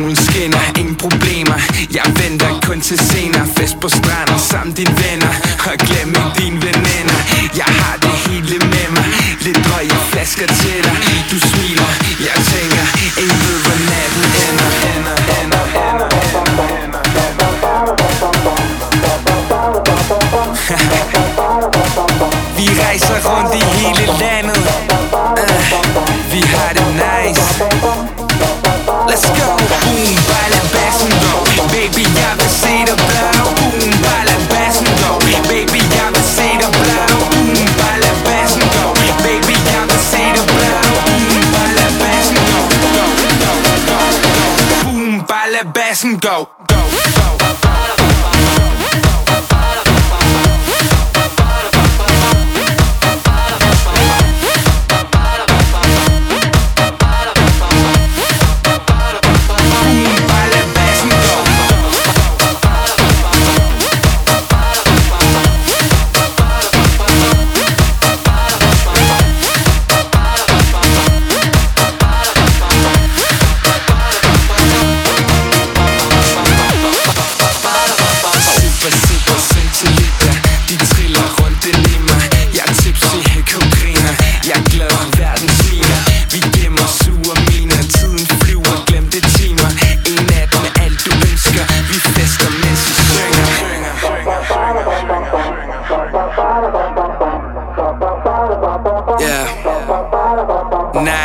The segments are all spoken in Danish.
solen skinner Ingen problemer, jeg venter kun til senere. Fest på stranden sammen din venner. Og glem ikke dine veninder. Jeg har det hele med mig. Lidt høj, jeg flasker til dig. Du smiler, jeg tænker Ingen ved, hvor natten ender, ender, ender, ender, ender, ender. Vi rejser rundt i hele landet. some go, go.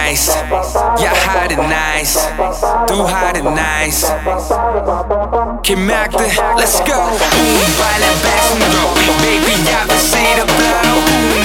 Nice. Jeg har det nice. Du har det nice. Kan mærke det, let's go. Boom, bare lad bassen Baby, jeg vil se dig blø